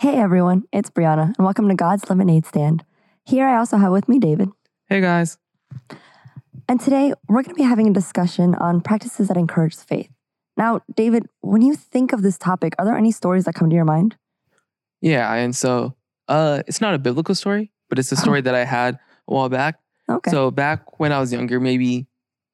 Hey everyone, it's Brianna, and welcome to God's Lemonade Stand. Here I also have with me David. Hey guys. And today we're going to be having a discussion on practices that encourage faith. Now, David, when you think of this topic, are there any stories that come to your mind? Yeah, and so uh it's not a biblical story, but it's a story that I had a while back. Okay. So back when I was younger, maybe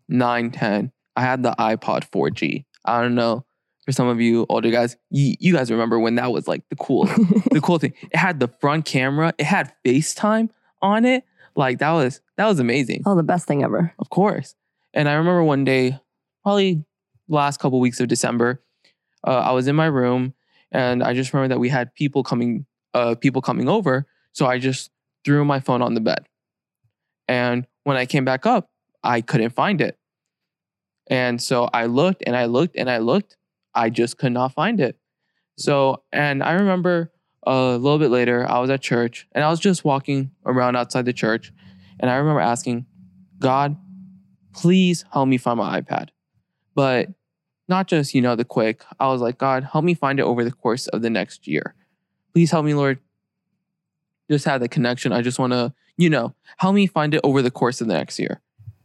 9, 10, I had the iPod 4G. I don't know. For some of you older guys, you, you guys remember when that was like the cool the cool thing. It had the front camera, it had FaceTime on it. Like that was that was amazing. oh, the best thing ever. Of course. And I remember one day, probably last couple weeks of December, uh, I was in my room and I just remember that we had people coming, uh, people coming over. So I just threw my phone on the bed. And when I came back up, I couldn't find it. And so I looked and I looked and I looked. I just could not find it. So, mm-hmm. and I remember uh, a little bit later, I was at church and I was just walking around outside the church. And I remember asking, God, please help me find my iPad. But not just, you know, the quick. I was like, God, help me find it over the course of the next year. Please help me, Lord. Just have the connection. I just want to, you know, help me find it over the course of the next year.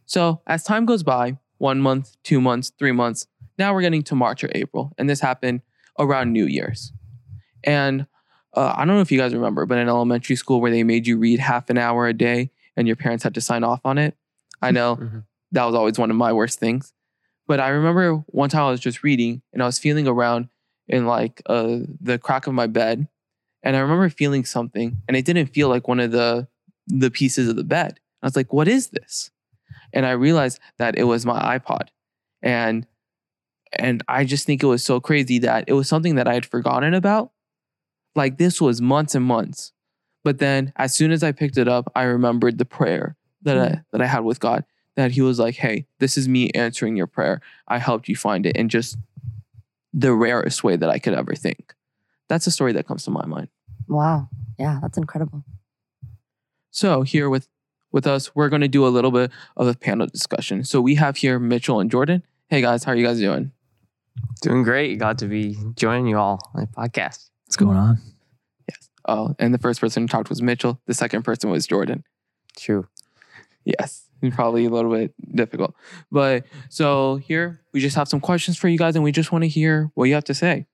So as time goes by, one month, two months, three months, now we're getting to March or April. And this happened around New Year's. And uh, I don't know if you guys remember, but in elementary school where they made you read half an hour a day and your parents had to sign off on it. I know Mhm. that was always one of my worst things. But I remember one time I was just reading and I was feeling around in like uh, the crack of my bed, and I remember feeling something, and it didn't feel like one of the the pieces of the bed. I was like, "What is this?" And I realized that it was my iPod, and and I just think it was so crazy that it was something that I had forgotten about. Like this was months and months, but then as soon as I picked it up, I remembered the prayer that I mm-hmm. that I had with God that he was like, Hey, this is me answering your prayer. I helped you find it in just the rarest way that I could ever think. That's a story that comes to my mind. Wow. Yeah, that's incredible. So here with with us, we're going to do a little bit of a panel discussion. So we have here Mitchell and Jordan. Hey guys, how are you guys doing? Doing great. Glad to be joining you all on the podcast. What's going on? Yes. Oh, and the first person who talked was Mitchell. The second person was Jordan. True. Yes, probably a little bit difficult. But so here we just have some questions for you guys, and we just want to hear what you have to say.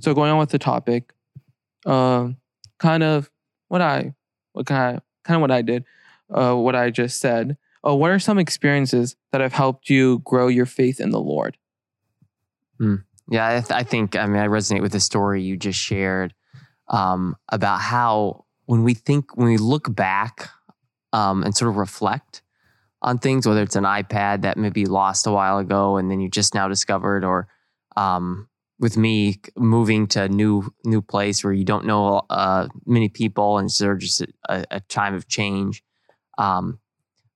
So going on with the topic, um, kind of what I, what kind of, kind of what I did, uh, what I just said. Uh, what are some experiences that have helped you grow your faith in the Lord? Yeah, I, th- I think, I mean, I resonate with the story you just shared um, about how when we think, when we look back um, and sort of reflect on things, whether it's an iPad that maybe lost a while ago and then you just now discovered, or um, with me moving to a new new place where you don't know uh, many people and sort of just a, a time of change. Um,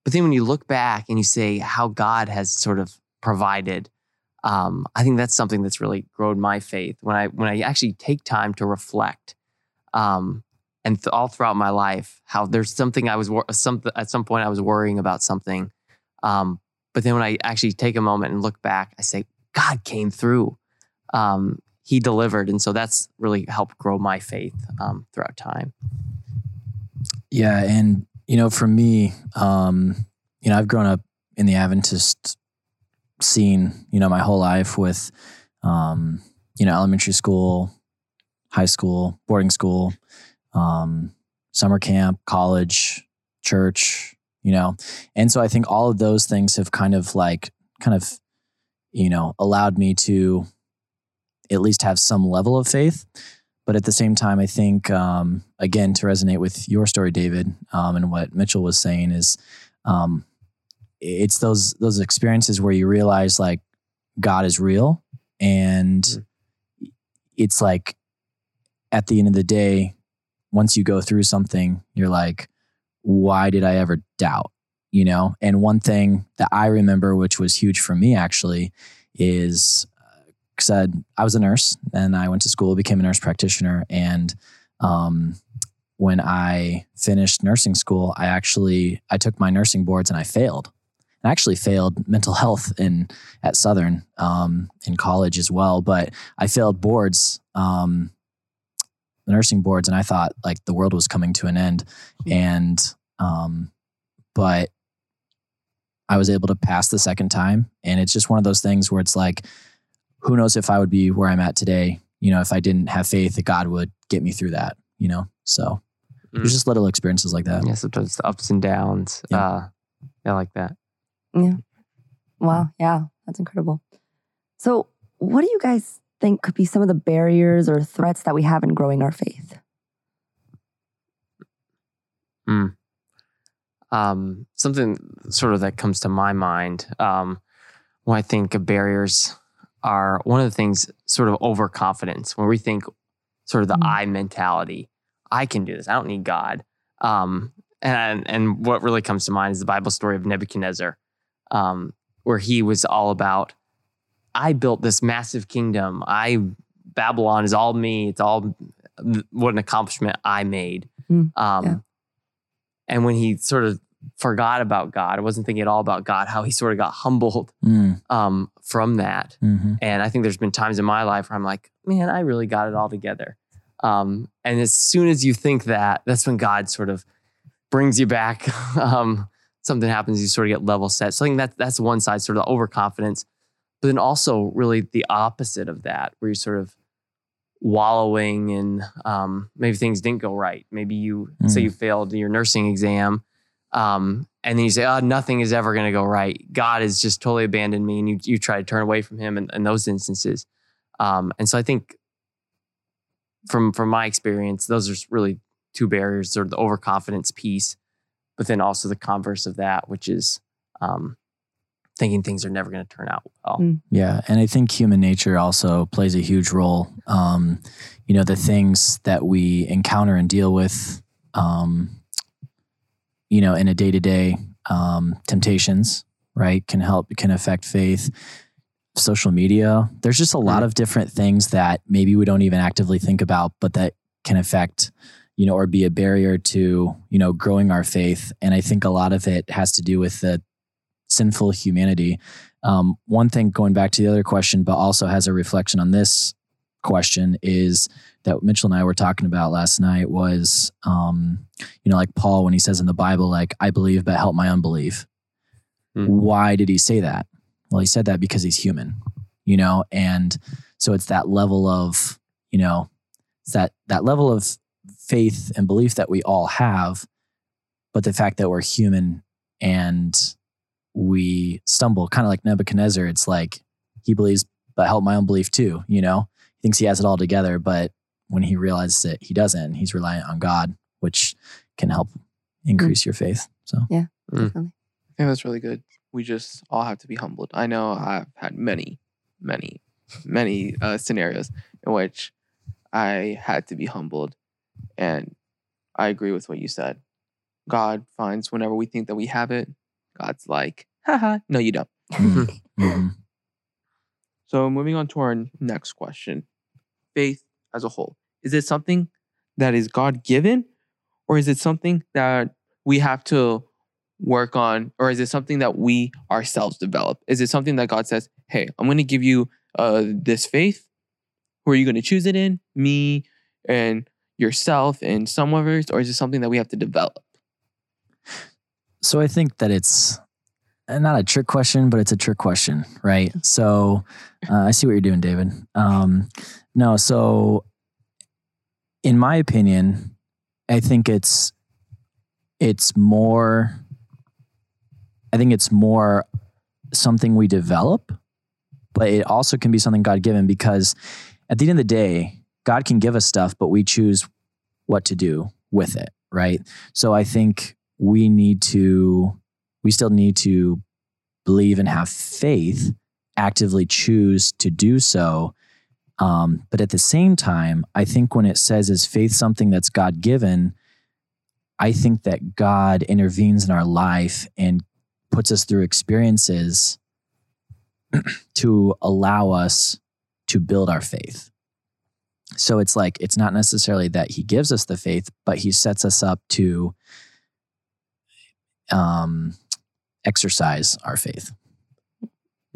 but then when you look back and you say how God has sort of provided um, I think that's something that's really grown my faith when I when I actually take time to reflect, um, and th- all throughout my life, how there's something I was wor- some at some point I was worrying about something, um, but then when I actually take a moment and look back, I say God came through, um, He delivered, and so that's really helped grow my faith um, throughout time. Yeah, and you know, for me, um, you know, I've grown up in the Adventist scene, you know, my whole life with, um, you know, elementary school, high school, boarding school, um, summer camp, college, church, you know, and so I think all of those things have kind of like, kind of, you know, allowed me to at least have some level of faith. But at the same time, I think, um, again, to resonate with your story, David, um, and what Mitchell was saying is, um, it's those those experiences where you realize like God is real, and Mm. it's like at the end of the day, once you go through something, you're like, why did I ever doubt? You know. And one thing that I remember, which was huge for me actually, is said I was a nurse and I went to school, became a nurse practitioner. And um, when I finished nursing school, I actually I took my nursing boards and I failed. I actually failed mental health in at Southern um, in college as well, but I failed boards. Um, the nursing boards, and I thought like the world was coming to an end, and um, but I was able to pass the second time, and it's just one of those things where it's like, who knows if I would be where I'm at today, you know, if I didn't have faith that God would get me through that, you know. So Mm. there's just little experiences like that. Yeah, sometimes the ups and downs. Yeah. Uh, I like that. Wow. Yeah. That's incredible. So, what do you guys think could be some of the barriers or threats that we have in growing our faith? um, something sort of that comes to my mind um, when I think of barriers are one of the things sort of overconfidence when we think sort of the Mm. I mentality. I can do this. I don't need God. Um, and and what really comes to mind is the Bible story of Nebuchadnezzar, um, where he was all about, I built this massive kingdom. I Babylon is all me. It's all what an accomplishment I made. Mm, um, yeah. And when he sort of forgot about God, I wasn't thinking at all about God, how he sort of got humbled Mm, um, from that. mhm. And I think there's been times in my life where I'm like, man, I really got it all together. Um, and as soon as you think that, that's when God sort of brings you back. um, something happens, you sort of get level set. So I think that that's one side, sort of the overconfidence. But then also really the opposite of that, where you're sort of wallowing in um, maybe things didn't go right. Maybe you say Mm. you failed your nursing exam. Um, and then you say, oh, nothing is ever going to go right. God has just totally abandoned me. And you, you try to turn away from him in, in those instances. Um, and so I think from, from my experience, those are really two barriers, sort of the overconfidence piece, but then also the converse of that, which is um, thinking things are never going to turn out well. Mm. Yeah, and I think human nature also plays a huge role. Um, you know, the things that we encounter and deal with, um, you know, in a day to day temptations, right, can help can affect faith. Social media, there's just a lot of different things that maybe we don't even actively think about, but that can affect, you know, or be a barrier to you know growing our faith. And I think a lot of it has to do with the sinful humanity um, one thing going back to the other question, but also has a reflection on this question is that Mitchell and I were talking about last night was, um, you know, like Paul when he says in the Bible, like I believe, but help my unbelief. Hmm. Why did he say that? Well, he said that because he's human, you know, and so it's that level of, you know, it's that that level of faith and belief that we all have, but the fact that we're human and we stumble, kind of like Nebuchadnezzar. It's like he believes, but help my own belief too. You know, he thinks he has it all together, but when he realizes it, he doesn't. He's reliant on God, which can help increase your faith. So, yeah, Definitely. I think that's really good. We just all have to be humbled. I know I've had many, many, many uh, scenarios in which I had to be humbled. And I agree with what you said. God finds whenever we think that we have it, God's like, haha, no, you don't. mhm, mhm. So moving on to our next question faith as a whole. Is it something that is God given or is it something that we have to work on or is it something that we ourselves develop? Is it something that God says, hey, I'm going to give you uh, this faith? Who are you going to choose it in? Me and yourself in some others? Or is it something that we have to develop? so I think that it's uh, not a trick question, but it's a trick question, right? So uh, I see what you're doing, David. Um, no, so in my opinion, I think it's it's more. I think it's more something we develop, but it also can be something God given because at the end of the day, God can give us stuff, but we choose what to do with it, right? So I think we need to, we still need to believe and have faith, actively choose to do so. Um, but at the same time, I think when it says, is faith something that's God given? I think that God intervenes in our life and puts us through experiences to allow us to build our faith. So it's like, it's not necessarily that he gives us the faith, but he sets us up to um, exercise our faith.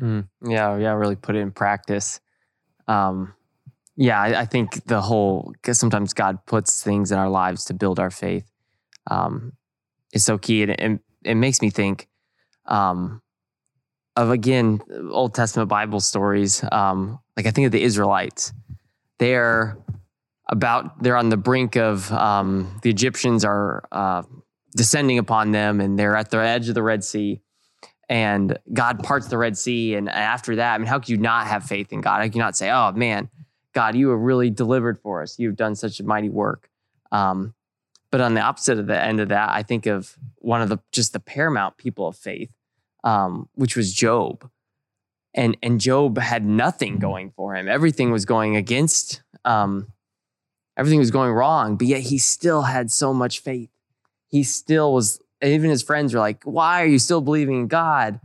Mm, yeah, yeah, really put it in practice. Um, Yeah, I, I think the whole because sometimes God puts things in our lives to build our faith um, is so key, and it, it makes me think um, of again Old Testament Bible stories. Um, like I think of the Israelites, they're about they're on the brink of um, the Egyptians are uh, descending upon them, and they're at the edge of the Red Sea. And God parts the Red Sea, and after that, I mean, how could you not have faith in God? How can you not say, "Oh man, God, you have really delivered for us. You've done such a mighty work." Um, but on the opposite of the end of that, I think of one of the just the paramount people of faith, um, which was Job. And and Job had nothing going for him. Everything was going against. Um, everything was going wrong, but yet he still had so much faith. He still was. Even his friends were like, "Why are you still believing in God?"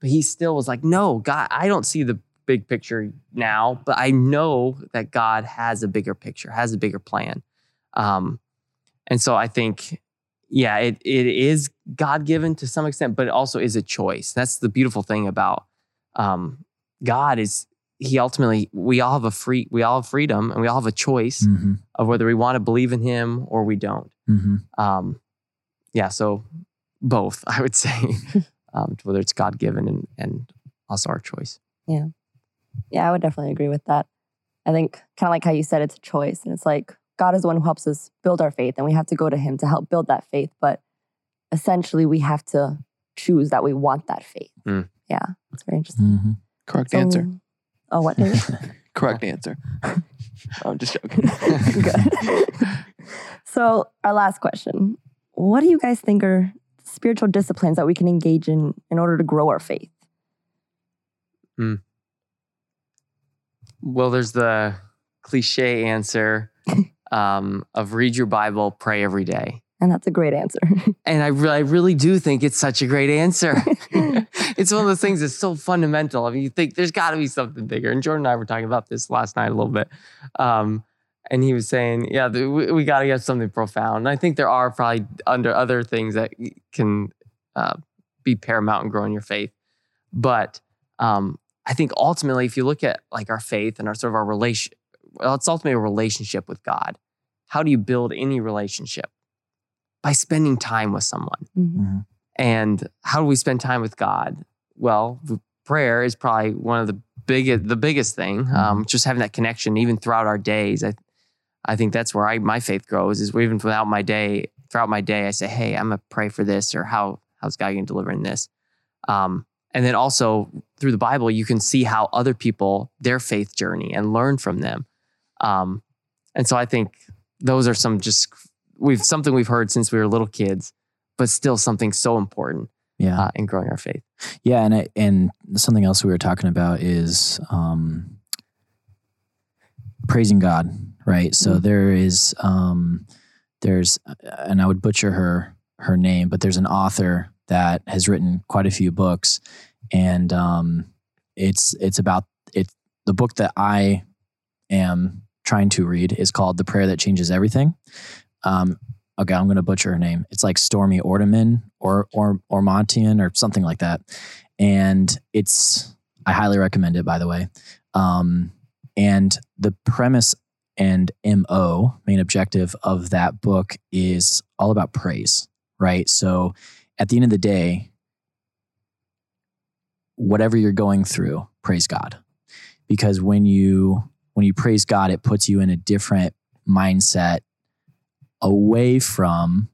But he still was like, "No, God, I don't see the big picture now, but I know that God has a bigger picture, has a bigger plan." Um, and so I think, yeah, it it is God given to some extent, but it also is a choice. That's the beautiful thing about um, God is He ultimately we all have a free we all have freedom and we all have a choice Mm-hmm. of whether we want to believe in Him or we don't. Mm-hmm. Um, yeah, so both I would say, um, whether it's God given and and also our choice. Yeah, yeah I would definitely agree with that. I think kind of like how you said it's a choice and it's like God is the one who helps us build our faith and we have to go to him to help build that faith, but essentially we have to choose that we want that faith. Mm. Yeah, it's very interesting. Mm-hmm. Correct So- answer. Oh, what? David? Correct answer. I'm just joking. Good. so, our last question. What do you guys think are spiritual disciplines that we can engage in in order to grow our faith? Well, there's the cliche answer um, of read your Bible, pray every day. And that's a great answer. And I, re- I really do think it's such a great answer. It's one of those things that's so fundamental. I mean, you think there's got to be something bigger. And Jordan and I were talking about this last night a little bit. Um, and he was saying, yeah, the, we, we got to get something profound. And I think there are probably under other things that can uh, be paramount in growing your faith. But um, I think ultimately, if you look at like our faith and our sort of our relation, well, it's ultimately a relationship with God. How do you build any relationship? By spending time with someone. Mhm. And how do we spend time with God? Well, prayer is probably one of the biggest, the biggest thing. Um, just having that connection, even throughout our days. I, I think that's where I my faith grows. Is even without my day, throughout my day, I say, "Hey, I'm gonna pray for this," or "How how's God going to deliver in this?" Um, and then also through the Bible, you can see how other people their faith journey and learn from them. Um, and so I think those are some just we've something we've heard since we were little kids, but still something so important Yeah. uh, in growing our faith. Yeah, and I, and something else we were talking about is um, praising God, right? So Mm. there is um, there's and I would butcher her her name, but there's an author that has written quite a few books, and um, it's it's about it's the book that I am trying to read is called The Prayer That Changes Everything. Um, okay, I'm going to butcher her name. It's like Stormie Ordeman or or Ormontian or something like that, and it's I highly recommend it. By the way, um, and the premise and mo main objective of that book is all about praise, right? So at the end of the day, whatever you're going through, praise God, because when you when you praise God, it puts you in a different mindset away from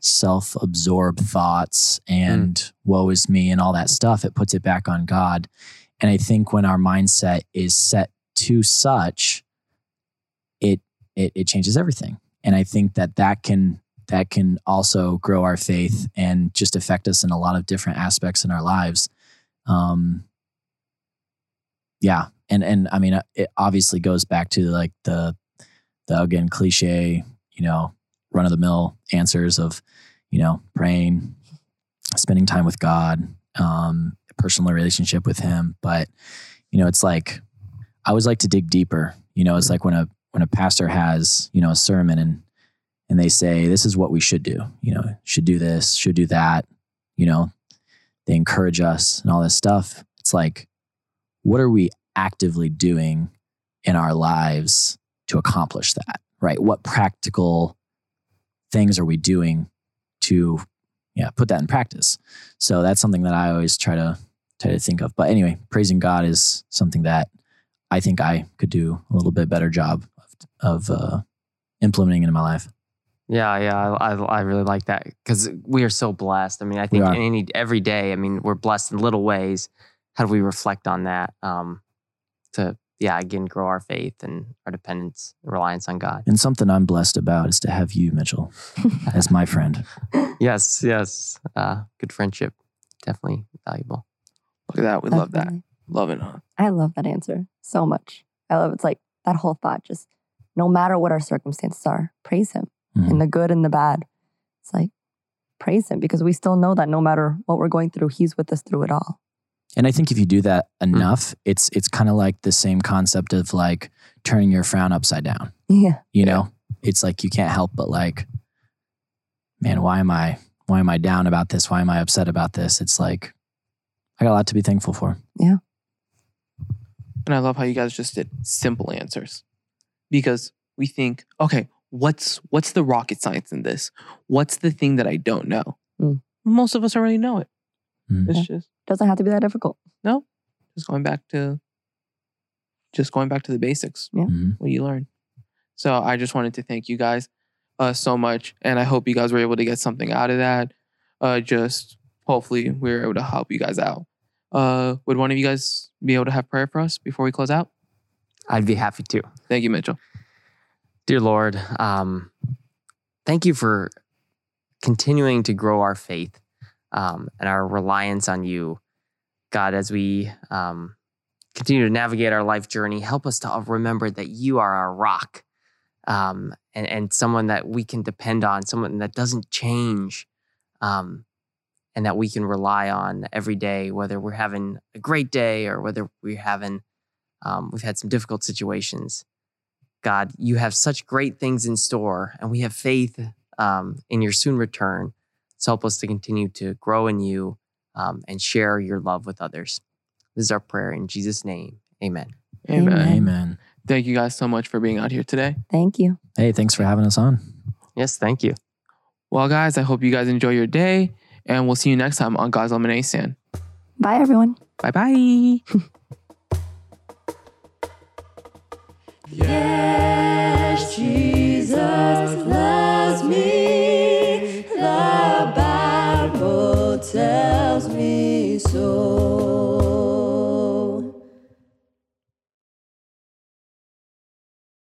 self absorbed thoughts and woe is me and all that stuff. It puts it back on God. And I think when our mindset is set to such, it, it, it changes everything. And I think that that can, that can also grow our faith and just affect us in a lot of different aspects in our lives. Um, yeah. And, and I mean, it obviously goes back to like the, the again cliche, you know, run of the mill answers of, you know, praying, spending time with God, um, personal relationship with Him. But you know, it's like I always like to dig deeper. You know, it's like when a when a pastor has you know a sermon and and they say this is what we should do. You know, should do this, should do that. You know, they encourage us and all this stuff. It's like, what are we actively doing in our lives to accomplish that, right? What practical things are we doing to yeah, put that in practice? So that's something that I always try to try to think of. But anyway, praising God is something that I think I could do a little bit better job of, of uh, implementing into my life. Yeah, yeah, I, I, I really like that because we are so blessed. I mean, I think are. any every day. I mean, we're blessed in little ways. How do we reflect on that um, to yeah again grow our faith and our dependence and reliance on God? And something I'm blessed about is to have you, Mitchell, as my friend. Yes, yes, uh, good friendship, definitely valuable. Look at that. We love that. Love it, huh? I love that answer so much. I love it. it's like that whole thought. Just no matter what our circumstances are, praise Him Mhm. in the good and the bad. It's like praise Him because we still know that no matter what we're going through, He's with us through it all. And I think if you do that enough, it's it's kind of like the same concept of like turning your frown upside down. Yeah, You know, it's like you can't help but like, man, why am I why am I down about this? Why am I upset about this? It's like I got a lot to be thankful for. Yeah. And I love how you guys just did simple answers because we think, okay, what's what's the rocket science in this? What's the thing that I don't know? Mm. Most of us already know it. Mm. It's just doesn't have to be that difficult. No, just going back to just going back to the basics, Mhm. what you learn. So I just wanted to thank you guys uh, so much, and I hope you guys were able to get something out of that. Uh, just hopefully we were able to help you guys out. Uh, would one of you guys be able to have prayer for us before we close out? I'd be happy to. Thank you, Mitchell. Dear Lord, um, thank you for continuing to grow our faith um, and our reliance on you. God, as we um, continue to navigate our life journey, help us to remember that you are our rock um, and, and someone that we can depend on, someone that doesn't change um, and that we can rely on every day, whether we're having a great day or whether we're having, um, we've had some difficult situations. God, you have such great things in store, and we have faith um, in your soon return. So help us to continue to grow in you um, and share your love with others. This is our prayer in Jesus' name. Amen. Amen. Amen. Amen. Thank you guys so much for being out here today. Thank you. Hey, thanks for having us on. Yes, thank you. Well, guys, I hope you guys enjoy your day, and we'll see you next time on God's Lemonade Stand. Bye, everyone. Bye bye. Yes, Jesus. tells me so.